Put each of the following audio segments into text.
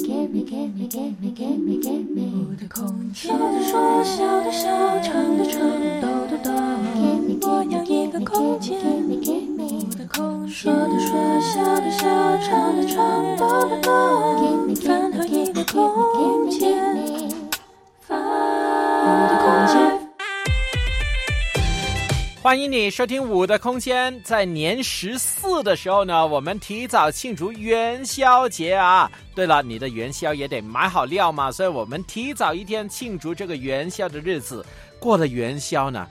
我的空间，说的说，笑的笑，唱的唱，抖的抖。我要一个空间。我的空间，说的说，笑的笑，唱的唱，抖的抖。烦恼一个空间。我的空间。欢迎你收听《五的空间》。在年十四的时候呢，我们提早庆祝元宵节啊！对了，你的元宵也得买好料嘛，所以我们提早一天庆祝这个元宵的日子。过了元宵呢，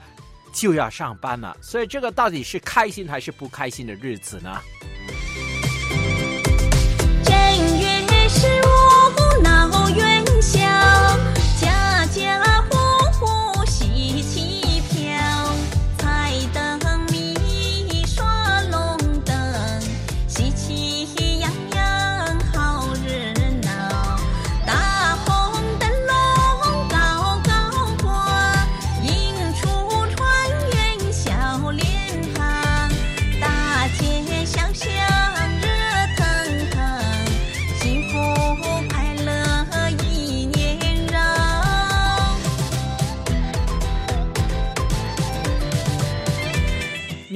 就要上班了，所以这个到底是开心还是不开心的日子呢？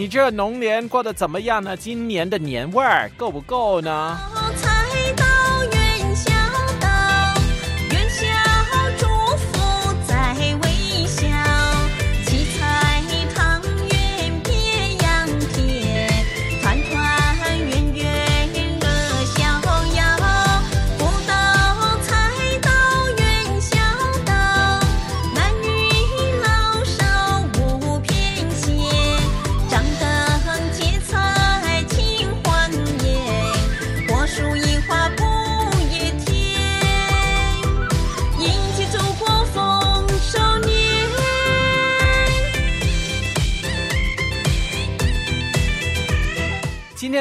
你这龙年过得怎么样呢？今年的年味儿够不够呢？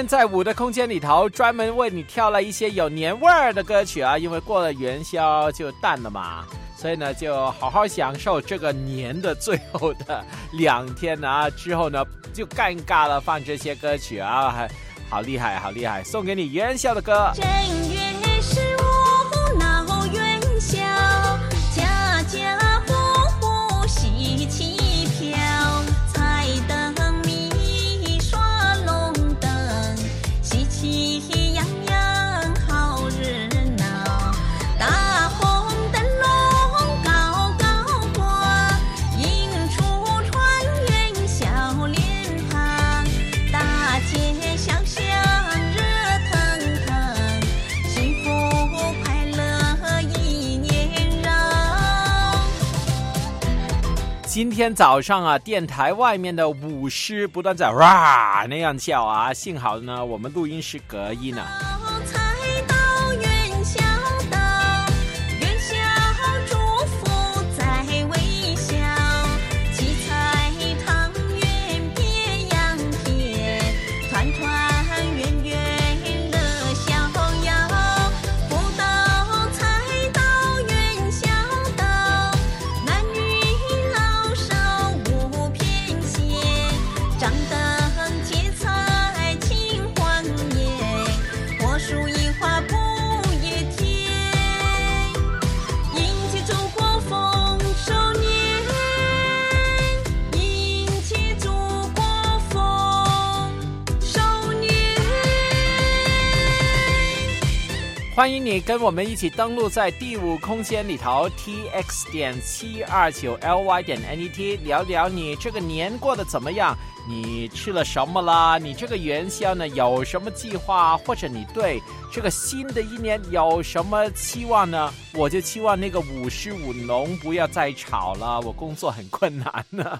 在五的空间里头，专门为你挑了一些有年味儿的歌曲啊，因为过了元宵就淡了嘛，所以呢，就好好享受这个年的最后的两天啊，之后呢就尴尬了，放这些歌曲啊，还好厉害，好厉害，送给你元宵的歌。正月今天早上啊，电台外面的舞狮不断在哇那样叫啊，幸好呢，我们录音室隔音呢、欢迎你跟我们一起登录在第五空间里头 t x 点七二九 l y 点 n e t 聊聊你这个年过得怎么样？你吃了什么啦？你这个元宵呢有什么计划？或者你对这个新的一年有什么期望呢？我就期望那个舞狮舞龙不要再吵了，我工作很困难呢。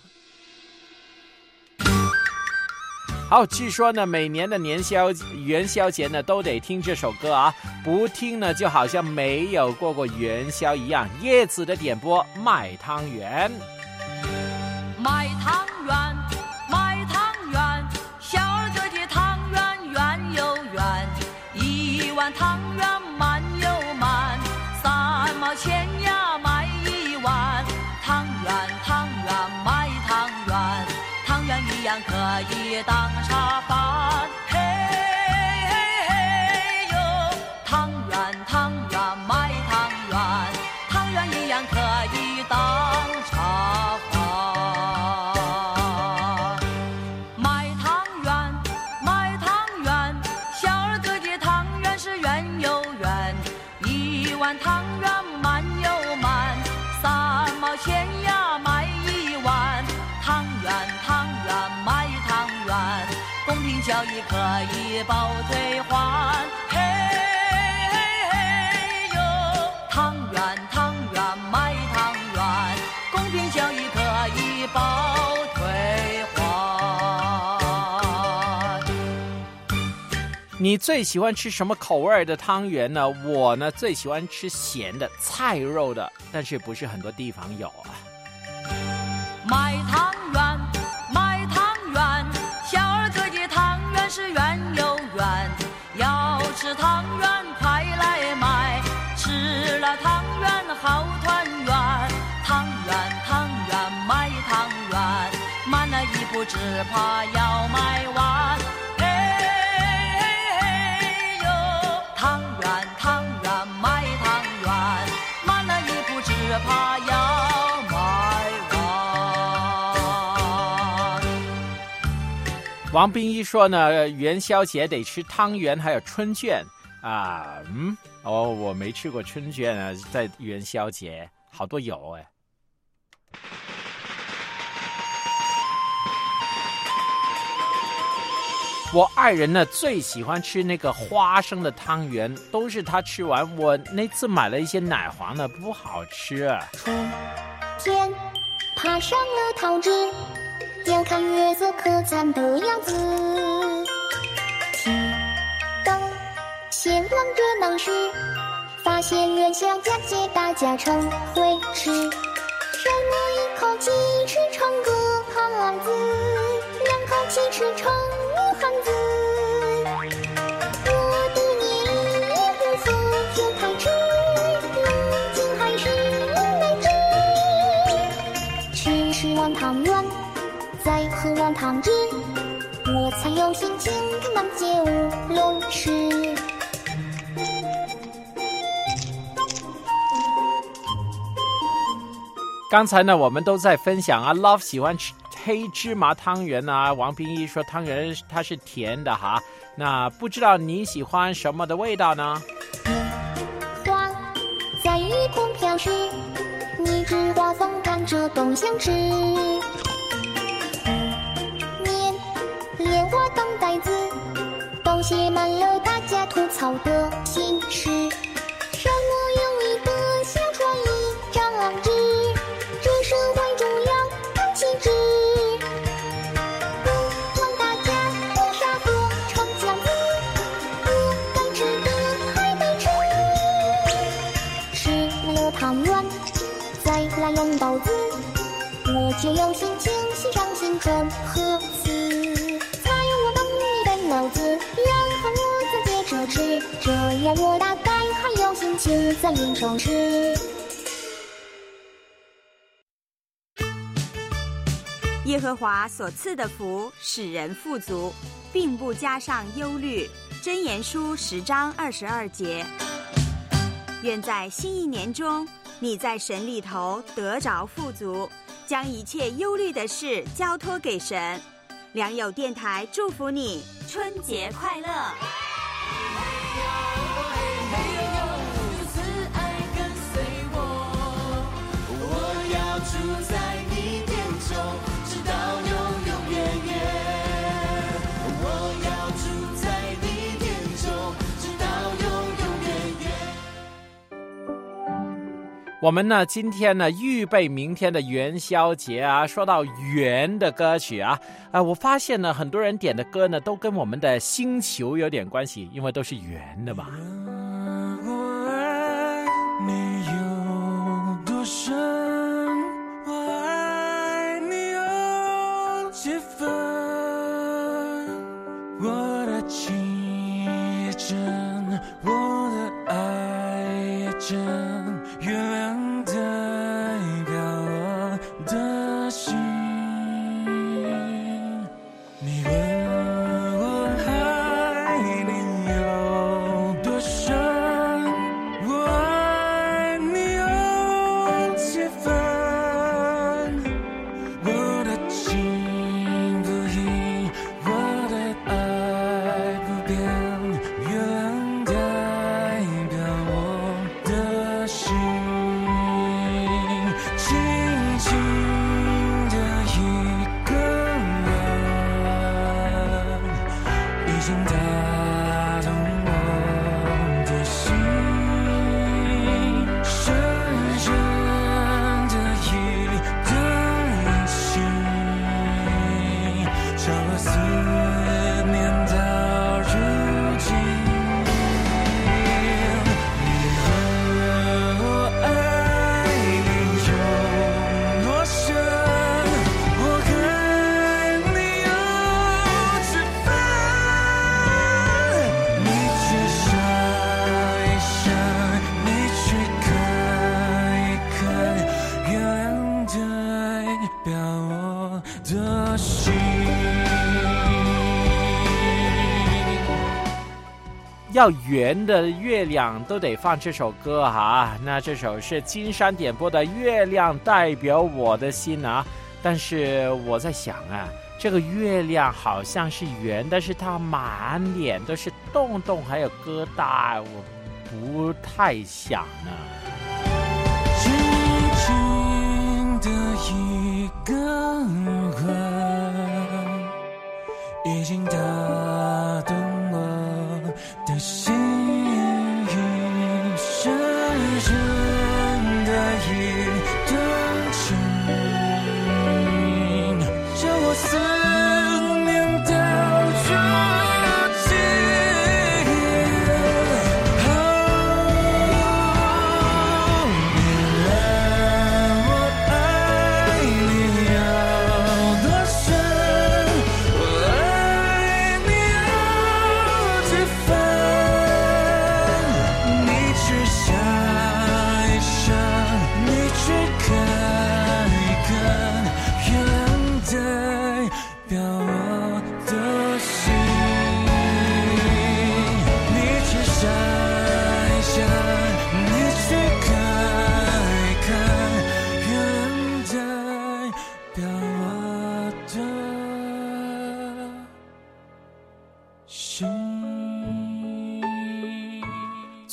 好，据说呢，每年的年宵元宵节呢，都得听这首歌啊，不听呢，就好像没有过过元宵一样。叶子的点播，卖汤圆。卖汤圆，卖汤圆，小儿子的汤圆圆又圆，一碗汤你最喜欢吃什么口味的汤圆呢？我呢最喜欢吃咸的菜肉的，但是不是很多地方有啊。卖汤圆，卖汤圆，小儿科的汤圆是圆又圆。要吃汤圆，快来买，吃了汤圆好团圆。汤圆，汤圆，卖汤圆，慢了一步只怕要卖完。王冰一说呢，元宵节得吃汤圆，还有春卷啊。嗯，哦，我没吃过春卷啊，在元宵节好多有哎。我爱人呢最喜欢吃那个花生的汤圆，都是他吃完。我那次买了一些奶黄的，不好吃。春天爬上了桃枝，要看月色可餐的样子。提灯闲望热闹时，发现元宵佳节大家成会吃。什么一口气吃成个胖子，两口气吃成女汉子。汤汁，我才有心情看满街舞龙狮。刚才呢，我们都在分享啊，Love 喜欢吃黑芝麻汤圆啊。王冰一说汤圆它是甜的哈，那不知道你喜欢什么的味道呢？花在夜空飘时，你指花风看着东想吃。莲花当袋子，都写满了大家吐槽的心事。什么有一个小船一张纸，这社会主要看气质。不管大家为啥做成这样子，我该吃的还得吃。吃了汤圆，再来用刀子，我就有心这样我大概还有心情再应手吃。耶和华所赐的福使人富足，并不加上忧虑。箴言书十章二十二节。愿在新一年中，你在神里头得着富足，将一切忧虑的事交托给神。良友电台祝福你春节快乐。住在你殿中，直到永永远远。我要住在你殿中，直到永永远远。我们呢，今天呢，预备明天的元宵节啊。说到圆的歌曲啊，啊、我发现呢，很多人点的歌呢，都跟我们的星球有点关系，因为都是圆的嘛。要圆的月亮都得放这首歌哈。那这首是金山点播的《月亮代表我的心》啊。但是我在想啊，这个月亮好像是圆，但是它满脸都是洞洞还有疙瘩，我不太想呢。静静的一个吻，已经打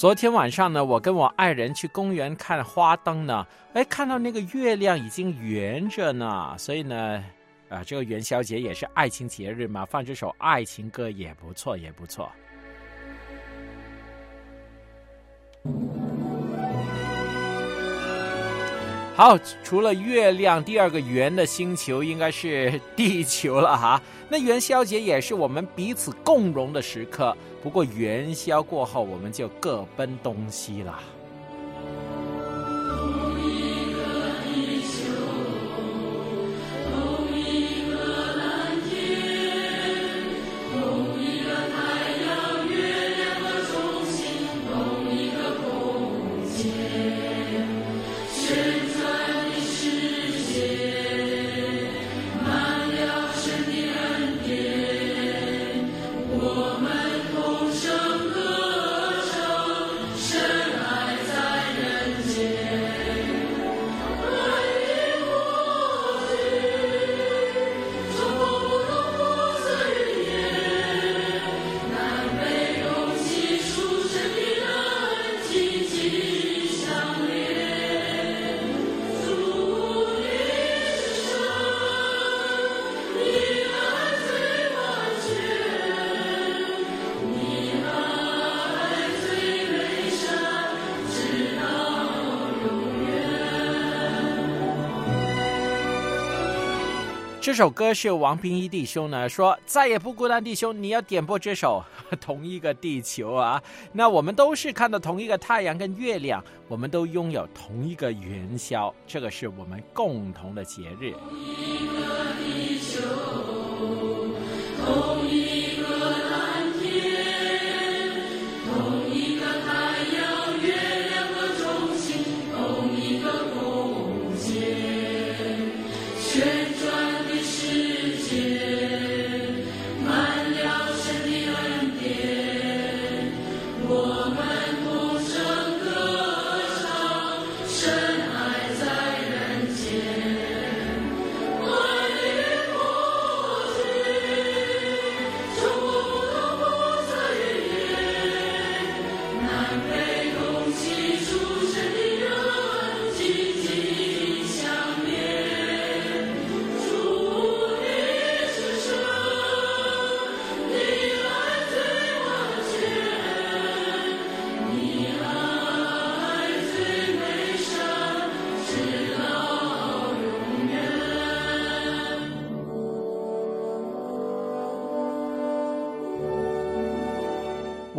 昨天晚上呢，我跟我爱人去公园看花灯呢，哎，看到那个月亮已经圆着呢，所以呢，啊，这个元宵节也是爱情节日嘛，放这首爱情歌也不错，也不错。好，除了月亮，第二个圆的星球应该是地球了哈。那元宵节也是我们彼此共荣的时刻。不过元宵过后，我们就各奔东西了。这首歌是王平一弟兄呢说再也不孤单，弟兄，你要点播这首 《同一个地球》啊。那我们都是看到同一个太阳跟月亮，我们都拥有同一个元宵，这个是我们共同的节日。同一个地球，同一个蓝天，同一个太阳、月亮和中心，同一个空间旋转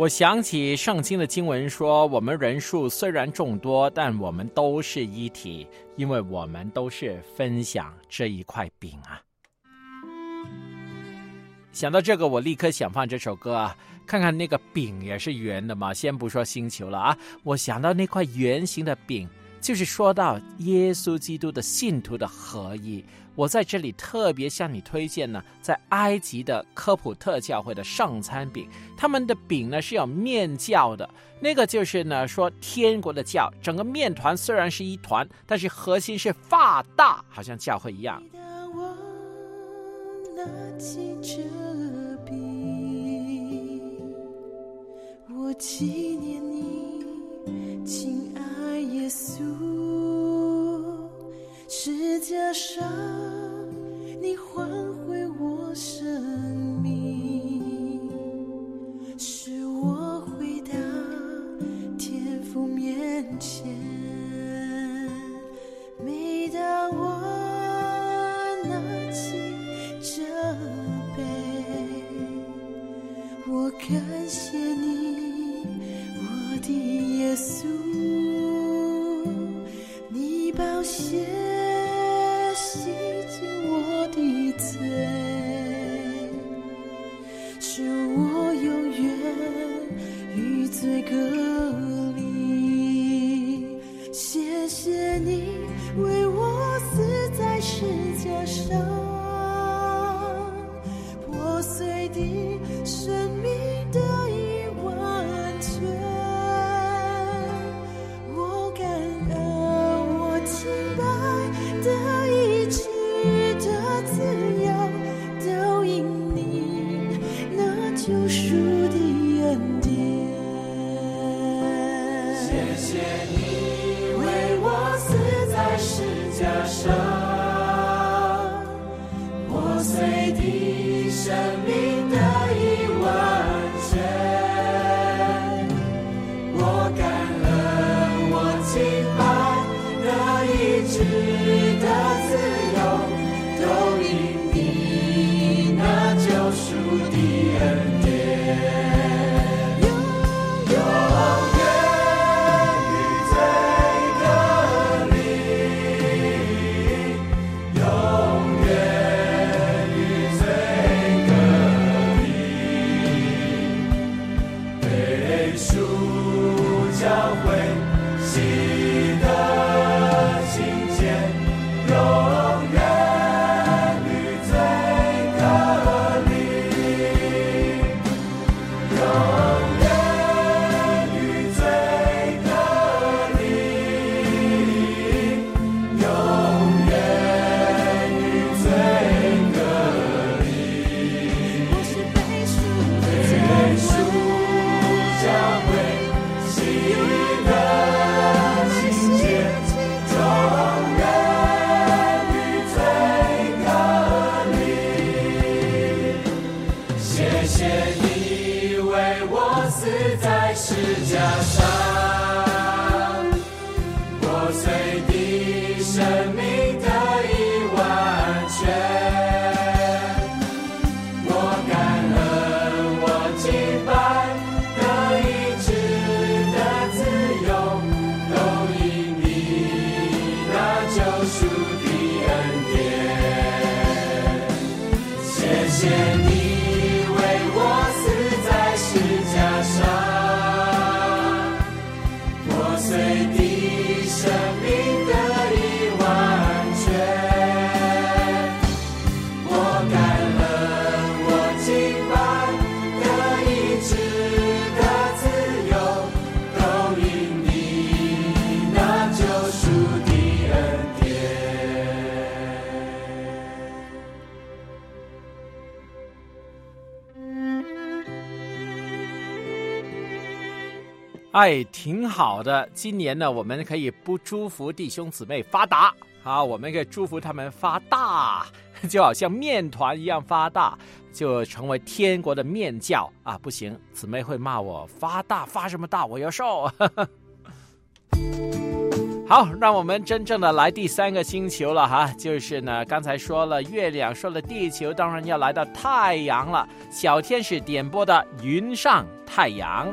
我想起圣经的经文说，我们人数虽然众多，但我们都是一体，因为我们都是分享这一块饼啊。想到这个，我立刻想放这首歌啊，看看那个饼也是圆的嘛。先不说星球了啊，我想到那块圆形的饼，就是说到耶稣基督的信徒的合一。我在这里特别向你推荐呢，在埃及的科普特教会的上餐饼，他们的饼呢是有面教的，那个就是呢说天国的教，整个面团虽然是一团，但是核心是发大，好像教会一样。当我拿起这笔，我纪念你，亲爱耶稣，世界上你还哎，挺好的。今年呢，我们可以不祝福弟兄姊妹发达啊，我们可以祝福他们发大，就好像面团一样发大，就成为天国的面教啊！不行，姊妹会骂我发大发什么大，我要瘦。好，让我们真正的来第三个星球了哈，就是呢，刚才说了月亮，说了地球，当然要来到太阳了。小天使点播的《云上太阳》。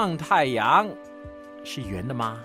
上太阳是圆的吗？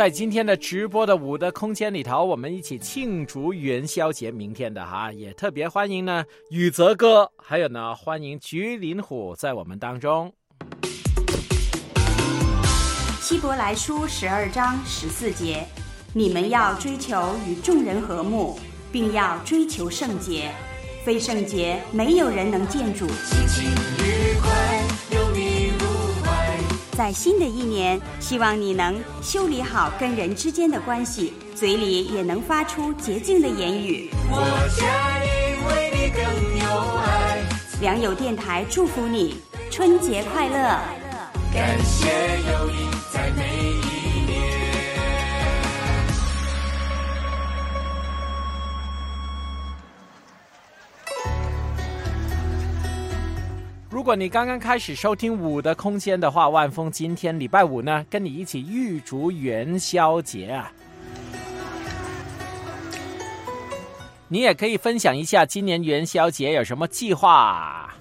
在今天的直播的五的空间里头，我们一起庆祝元宵节，明天的哈，也特别欢迎呢宇泽哥，还有呢欢迎菊林虎在我们当中。希伯来书十二章十四节，你们要追求与众人和睦，并要追求圣洁。非圣洁，没有人能见主。在新的一年，希望你能修理好跟人之间的关系，嘴里也能发出洁净的言语。良友电台祝福你，春节快乐！感谢有你在如果你刚刚开始收听五的空间的话，万峰今天礼拜五呢，跟你一起预祝元宵节啊！你也可以分享一下今年元宵节有什么计划，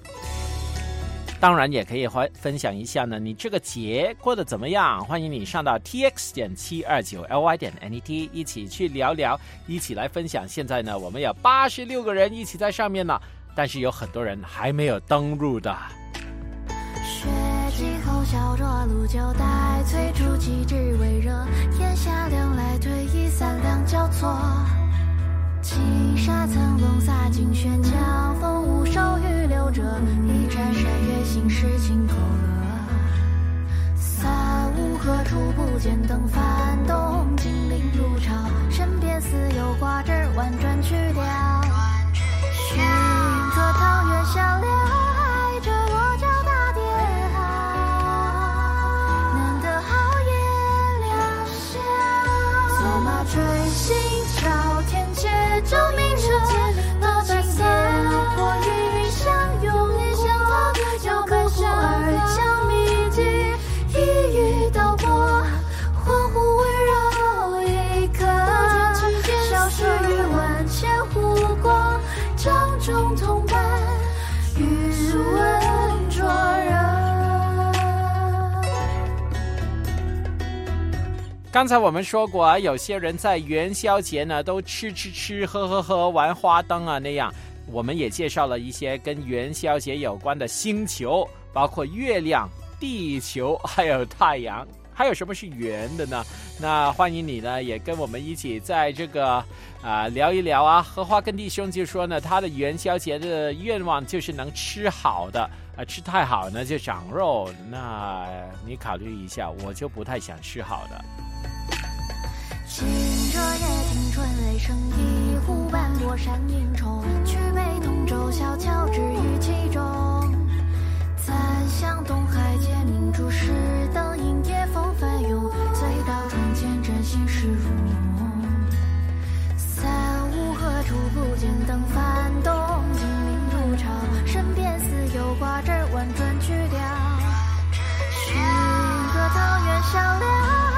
当然也可以分分享一下呢，你这个节过得怎么样？欢迎你上到 t x 点七二九 l y 点 n e t 一起去聊聊，一起来分享。现在呢，我们有八十六个人一起在上面呢。但是有很多人还没有登入的。雪季后小酌路酒微热，檐下凉来退一三两交错。七沙层笼洒尽轩江，风无手雨流着，一盏山月心事情透了。三五何处不见灯翻动，金陵如潮，身边似有挂枝婉转去了。寻个桃源小料，刚才我们说过啊，有些人在元宵节呢都吃吃吃、喝喝喝、玩花灯啊那样。我们也介绍了一些跟元宵节有关的星球，包括月亮、地球，还有太阳。还有什么是圆的呢？那欢迎你呢，也跟我们一起在这个啊、聊一聊啊。荷花跟弟兄就说呢，他的元宵节的愿望就是能吃好的，啊、吃太好呢就长肉。那你考虑一下，我就不太想吃好的。行者夜听春雷声，一呼半波山影冲，去北通州小桥之于其中。残响东海皆明珠，石灯影夜风翻涌，醉到窗前真心是如梦。三五何处不见灯翻动，金陵土巢，有挂针婉转曲调。寻个桃源小莲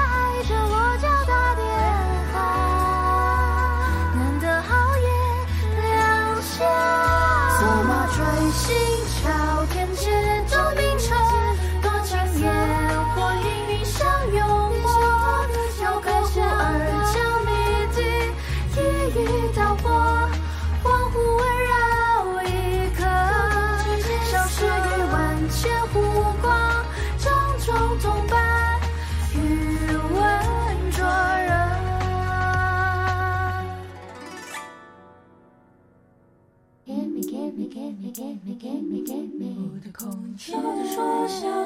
的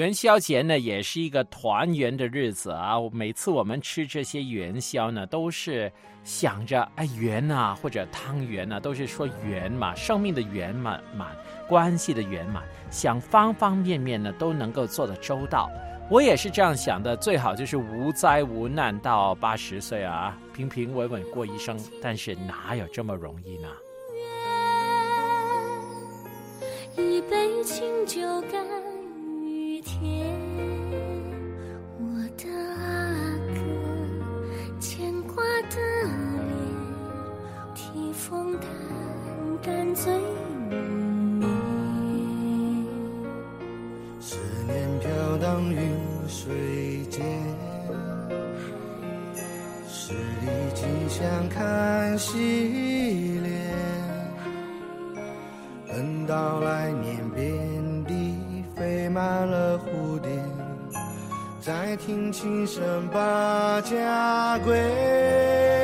元宵节呢，也是一个团圆的日子啊。每次我们吃这些元宵呢，都是想着哎圆呐、或者汤圆呐、都是说圆嘛，生命的圆满满，关系的圆满，想方方面面呢都能够做得周到。我也是这样想的，最好就是无灾无难到八十岁啊，平平稳稳过一生。但是哪有这么容易呢？一杯清酒干天，我的阿哥，牵挂的脸，听风淡淡醉思念飘荡云水间，十里吉祥看戏莲。等到来年变。满了蝴蝶，再听琴声把家归。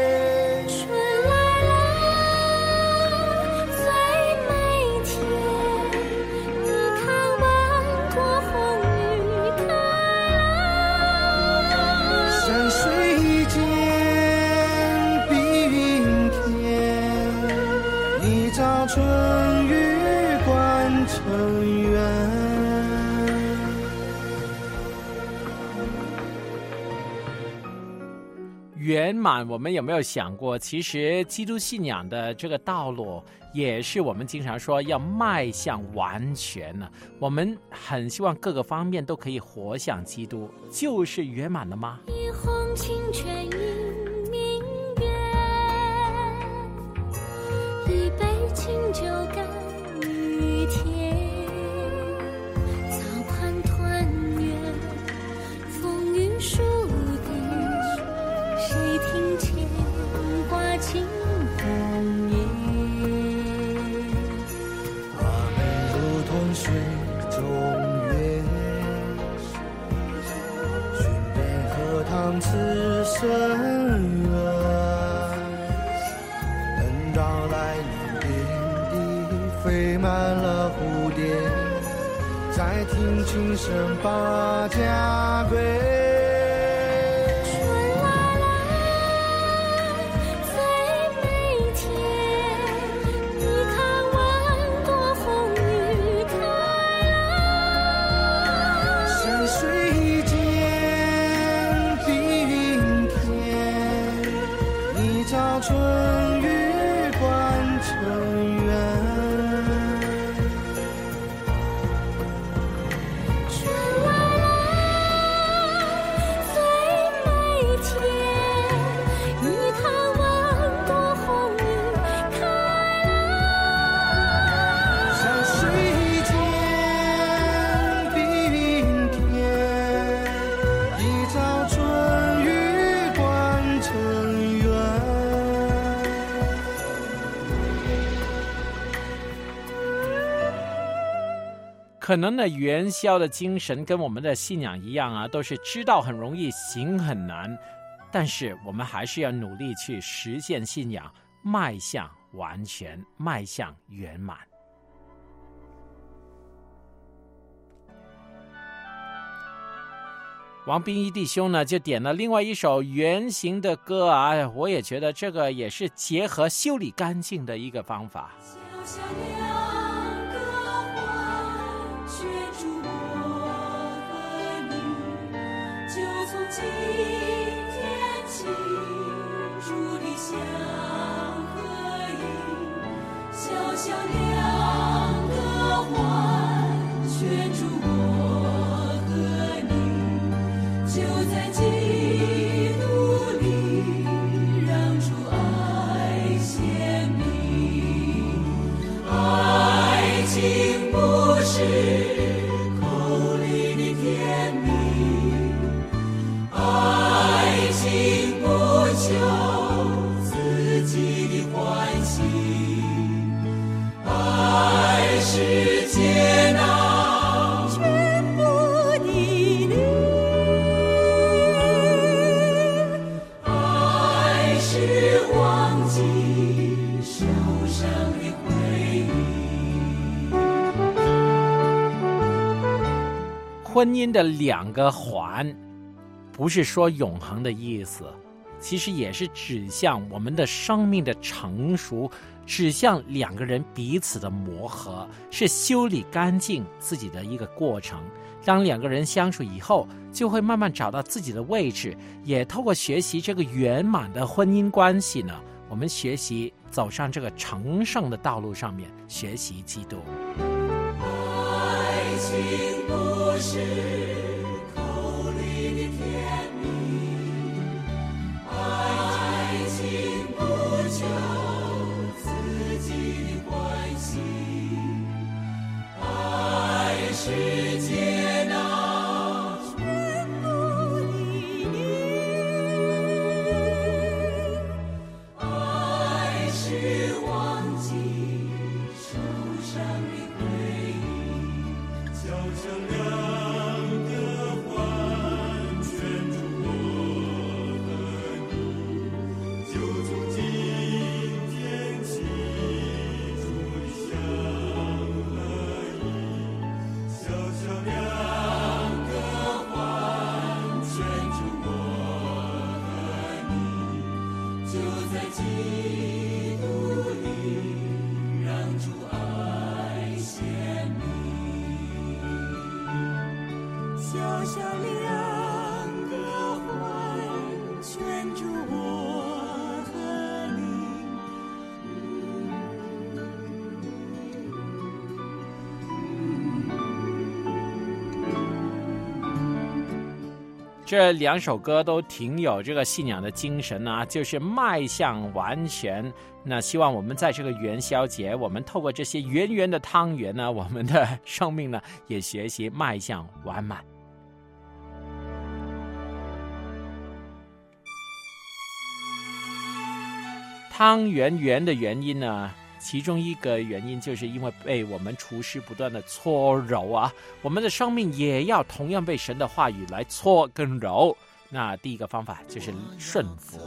圆满，我们有没有想过，其实基督信仰的这个道路，也是我们经常说要迈向完全呢？我们很希望各个方面都可以活像基督，就是圆满了吗？一泓清泉声把家可能呢，元宵的精神跟我们的信仰一样啊，都是知道很容易，行很难。但是我们还是要努力去实现信仰，迈向完全，迈向圆满。王冰一弟兄呢，就点了另外一首圆形的歌啊，我也觉得这个也是结合修理干净的一个方法。不婚姻的两个环，不是说永恒的意思，其实也是指向我们的生命的成熟，指向两个人彼此的磨合，是修理干净自己的一个过程。当两个人相处以后，就会慢慢找到自己的位置，也透过学习这个圆满的婚姻关系呢，我们学习走上这个成圣的道路上面，学习基督。爱情不是这两首歌都挺有这个信仰的精神啊，就是迈向完全。那希望我们在这个元宵节，我们透过这些圆圆的汤圆呢，我们的生命呢也学习迈向完满。汤圆圆的原因呢，其中一个原因就是因为被我们厨师不断的搓揉啊，我们的生命也要同样被神的话语来搓跟揉。那第一个方法就是顺服。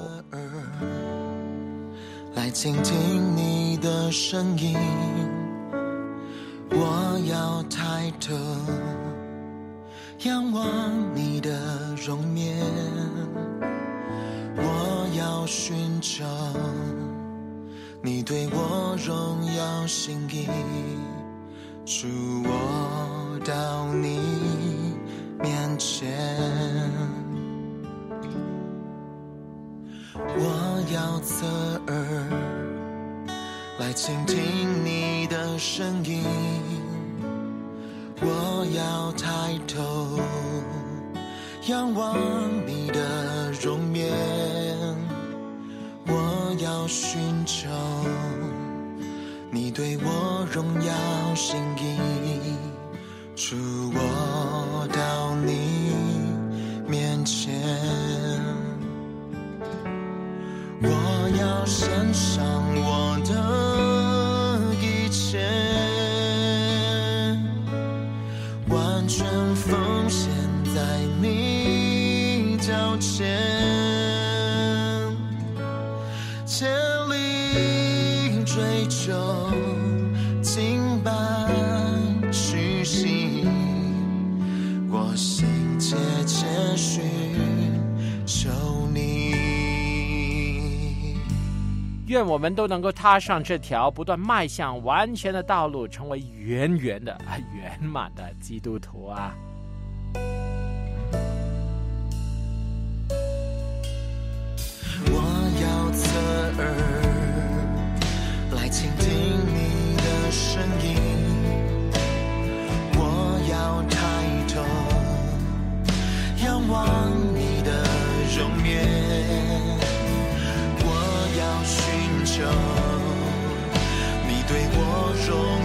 来倾听你的声音，我要抬头仰望你的容面，我要寻找你对我荣耀心意，主我到你面前。我要侧耳来倾听你的声音，我要抬头仰望你的容颜，我要寻求你对我荣耀心意，主我到你面前。我要献上我愿我们都能够踏上这条不断迈向完全的道路，成为圆圆的、圆满的基督徒啊！我要侧耳来倾听你的声音，你对我说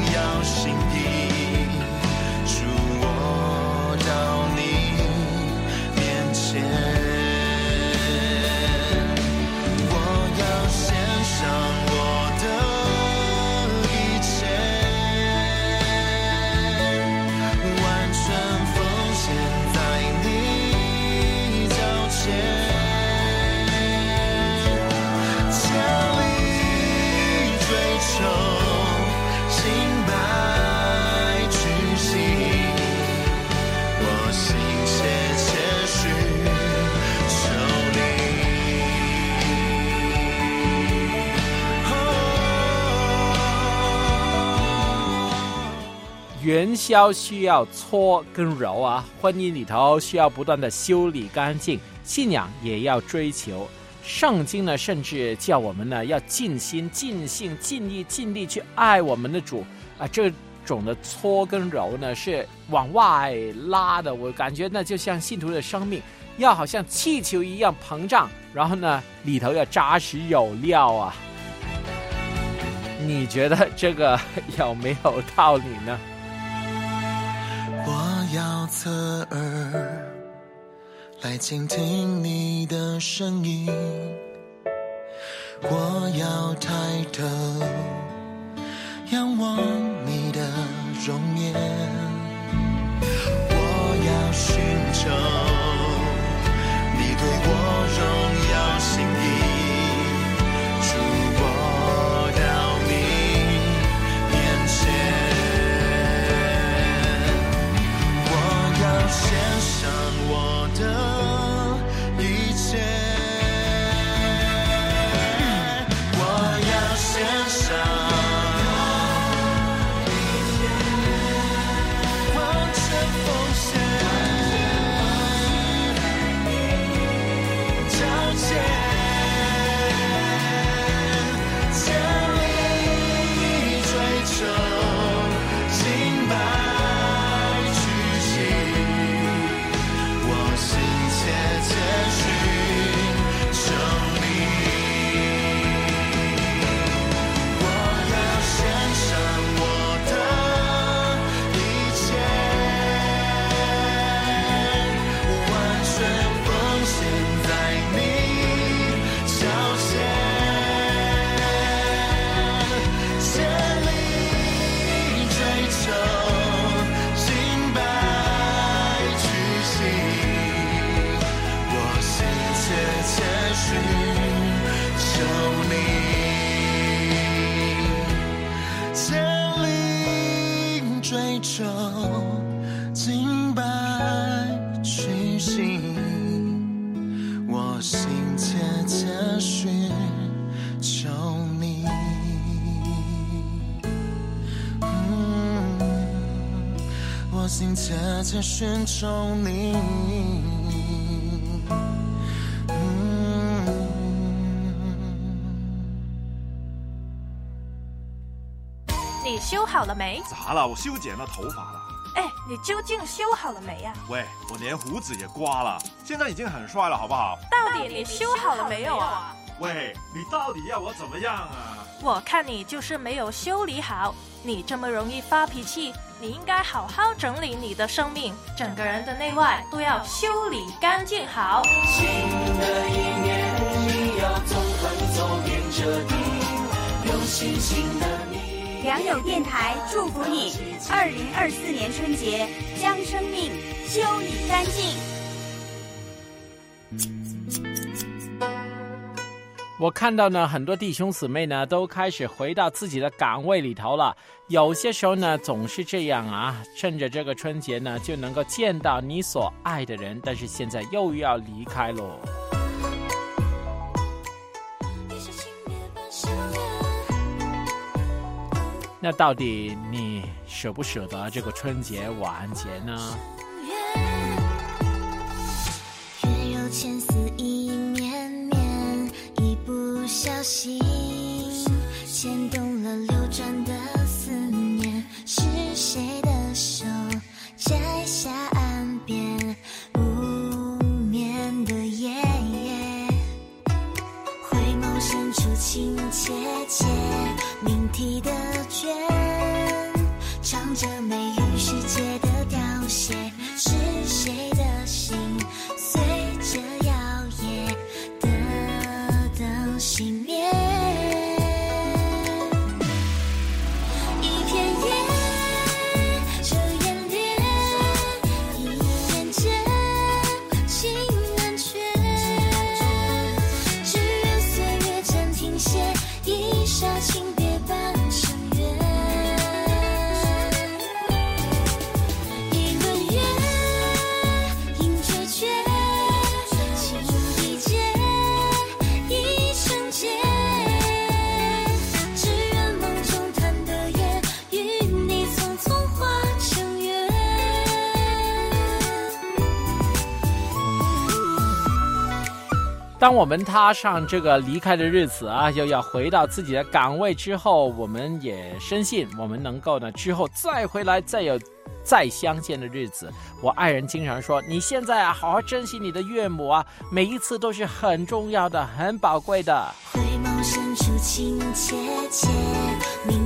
元宵需要搓跟揉啊，婚姻里头需要不断的修理干净，信仰也要追求。圣经呢，甚至叫我们呢要尽心、尽性、尽意、尽力去爱我们的主啊。这种的搓跟揉呢，是往外拉的。我感觉那就像信徒的生命，要好像气球一样膨胀，然后呢里头要扎实有料啊。你觉得这个有没有道理呢？要侧耳来倾听你的声音，我要抬头仰望你的容颜，我要寻找我心切切寻找你。嗯。你修好了没？咋了？我修剪了头发了。哎，你究竟修好了没呀、喂，我连胡子也刮了，现在已经很帅了，好不好？到底你修好了没有啊？喂，你到底要我怎么样啊？我看你就是没有修理好。你这么容易发脾气，你应该好好整理你的生命，整个人的内外都要修理干净好。新的一年，你要纵横走遍这地，有信心的你良友电台祝福你，二零二四年春节将生命修理干净。我看到呢，很多弟兄姊妹呢都开始回到自己的岗位里头了。有些时候呢，总是这样啊，趁着这个春节呢，就能够见到你所爱的人，但是现在又要离开喽。那到底你舍不舍得这个春节完结呢？月有千丝一，小心牵动了流转的思念。是谁的手摘下岸边无眠的夜？回眸深处情切切，命题的卷，唱着美与世界当我们踏上这个离开的日子啊，又要回到自己的岗位之后，我们也深信我们能够呢之后再回来，再有再相见的日子。我爱人经常说：“你现在啊，好好珍惜你的岳母啊，每一次都是很重要的、很宝贵的。”回眸深处情切切，命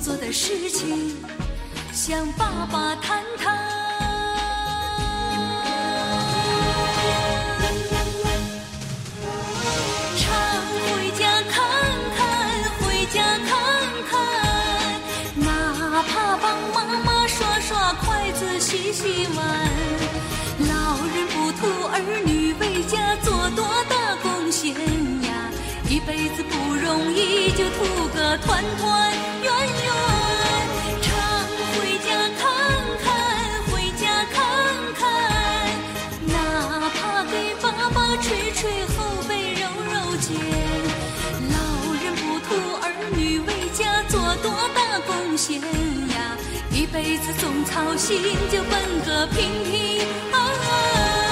做的事情向爸爸谈谈。常回家看看，回家看看，哪怕帮妈妈刷刷筷子、洗洗碗，辈子不容易，就图个团团圆圆。常回家看看，回家看看，哪怕给爸爸捶捶后背揉揉肩。老人不图儿女为家做多大贡献呀，一辈子总操心，就奔个平平安安。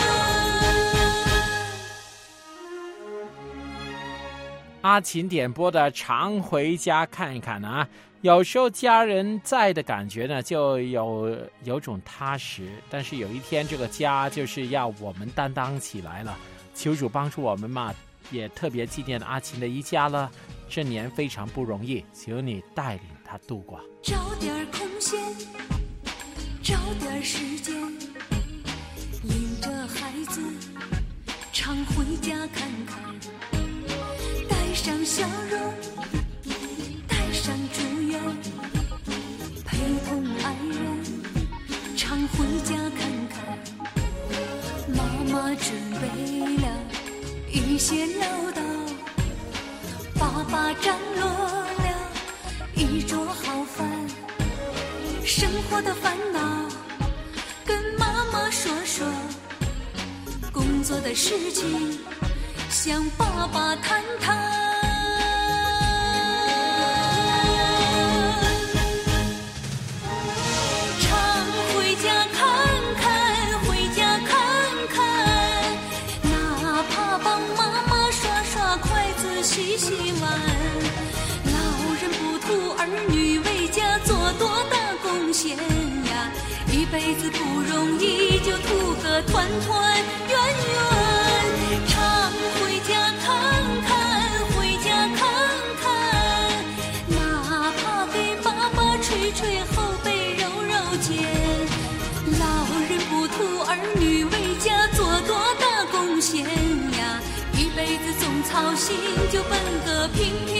阿琴点播的《常回家看一看》啊，有时候家人在的感觉呢，就有有种踏实。但是有一天，这个家就是要我们担当起来了。求主帮助我们嘛，也特别纪念阿琴的一家了。这年非常不容易，求你带领他度过。找点空闲，找点时间，领着孩子常回家看看，上笑容，带上祝愿，陪同爱人常回家看看。妈妈准备了一些唠叨。爸爸张罗了一桌好饭，生活的烦恼跟妈妈说说，工作的事情向爸爸谈谈。辈子不容易，就图个团团圆圆。常回家看看，回家看看，哪怕给爸爸捶捶后背、揉揉肩。老人不图儿女为家做多大贡献呀，一辈子总操心，就奔个平平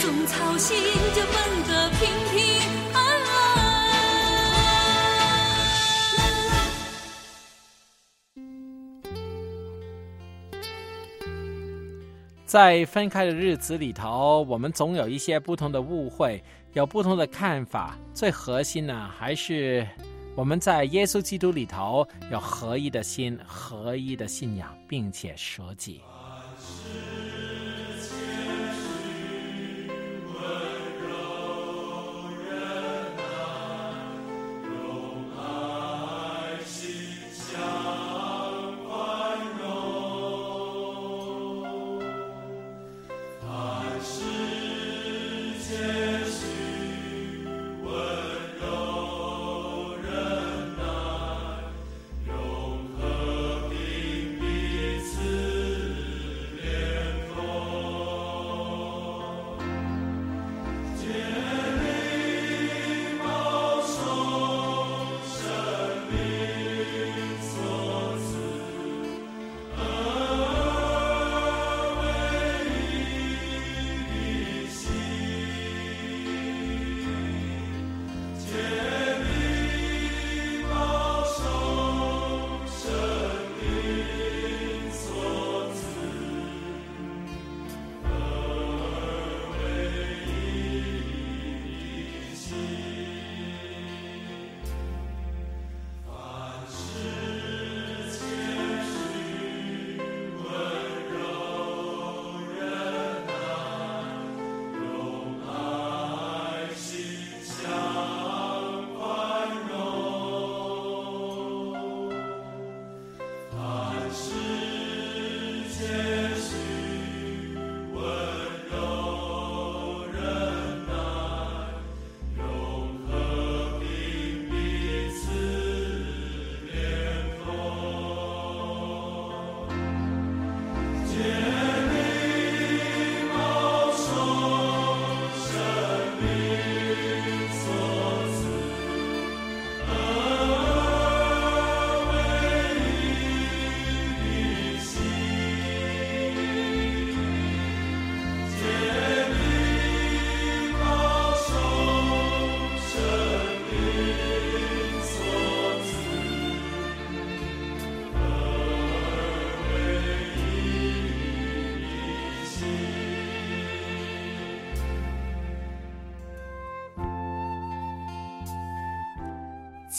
辈子总操心，就奔个平平安安。在分开的日子里头，我们总有一些不同的误会，有不同的看法。最核心呢，还是我们在耶稣基督里头有合一的心、合一的信仰，并且舍己。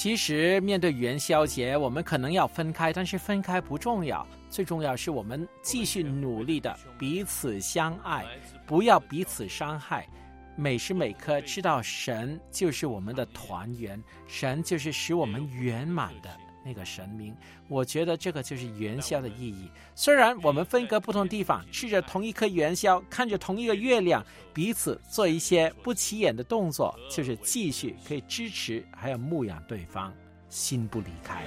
其实面对元宵节，我们可能要分开，但是分开不重要，最重要是我们继续努力的彼此相爱，不要彼此伤害。每时每刻知道神就是我们的团圆，神就是使我们圆满的那个神明。我觉得这个就是元宵的意义。虽然我们分隔不同地方，吃着同一颗元宵，看着同一个月亮，彼此做一些不起眼的动作，就是继续可以支持，还有牧养对方，心不离开。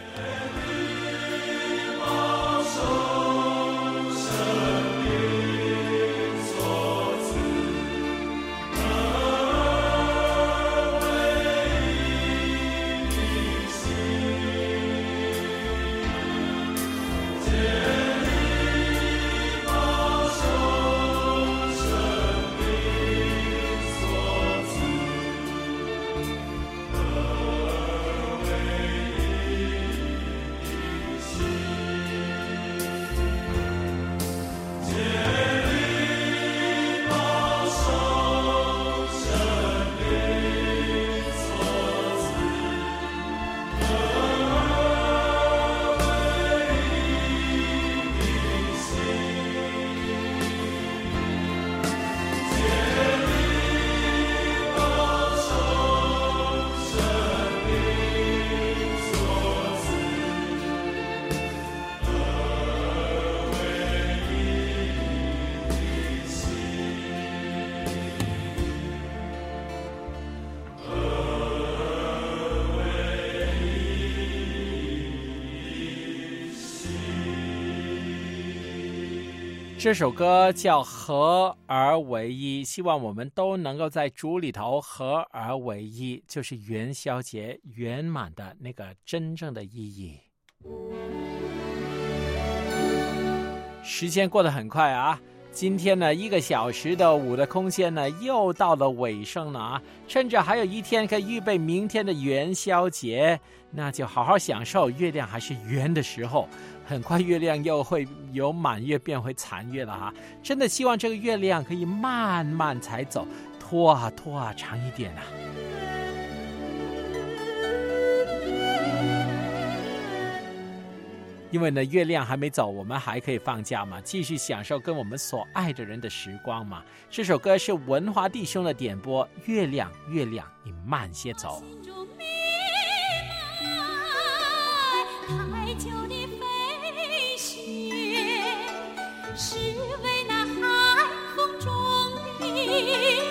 这首歌叫《合而为一》，希望我们都能够在主里头合而为一，就是元宵节圆满的那个真正的意义。时间过得很快啊！今天呢，一个小时的舞的空间呢，又到了尾声了啊！趁着还有一天可以预备明天的元宵节，那就好好享受月亮还是圆的时候。很快月亮又会由满月变回残月了哈！真的希望这个月亮可以慢慢才走，拖啊拖啊长一点啊！因为呢，月亮还没走，我们还可以放假嘛，继续享受跟我们所爱的人的时光嘛。这首歌是文华弟兄的点播，《月亮月亮，你慢些走》。是为那寒风中的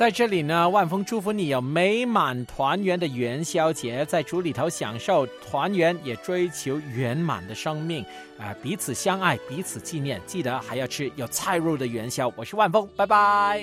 在这里呢，万峰祝福你有美满团圆的元宵节，在主里头享受团圆，也追求圆满的生命啊、彼此相爱，彼此纪念，记得还要吃有菜肉的元宵。我是万峰，拜拜。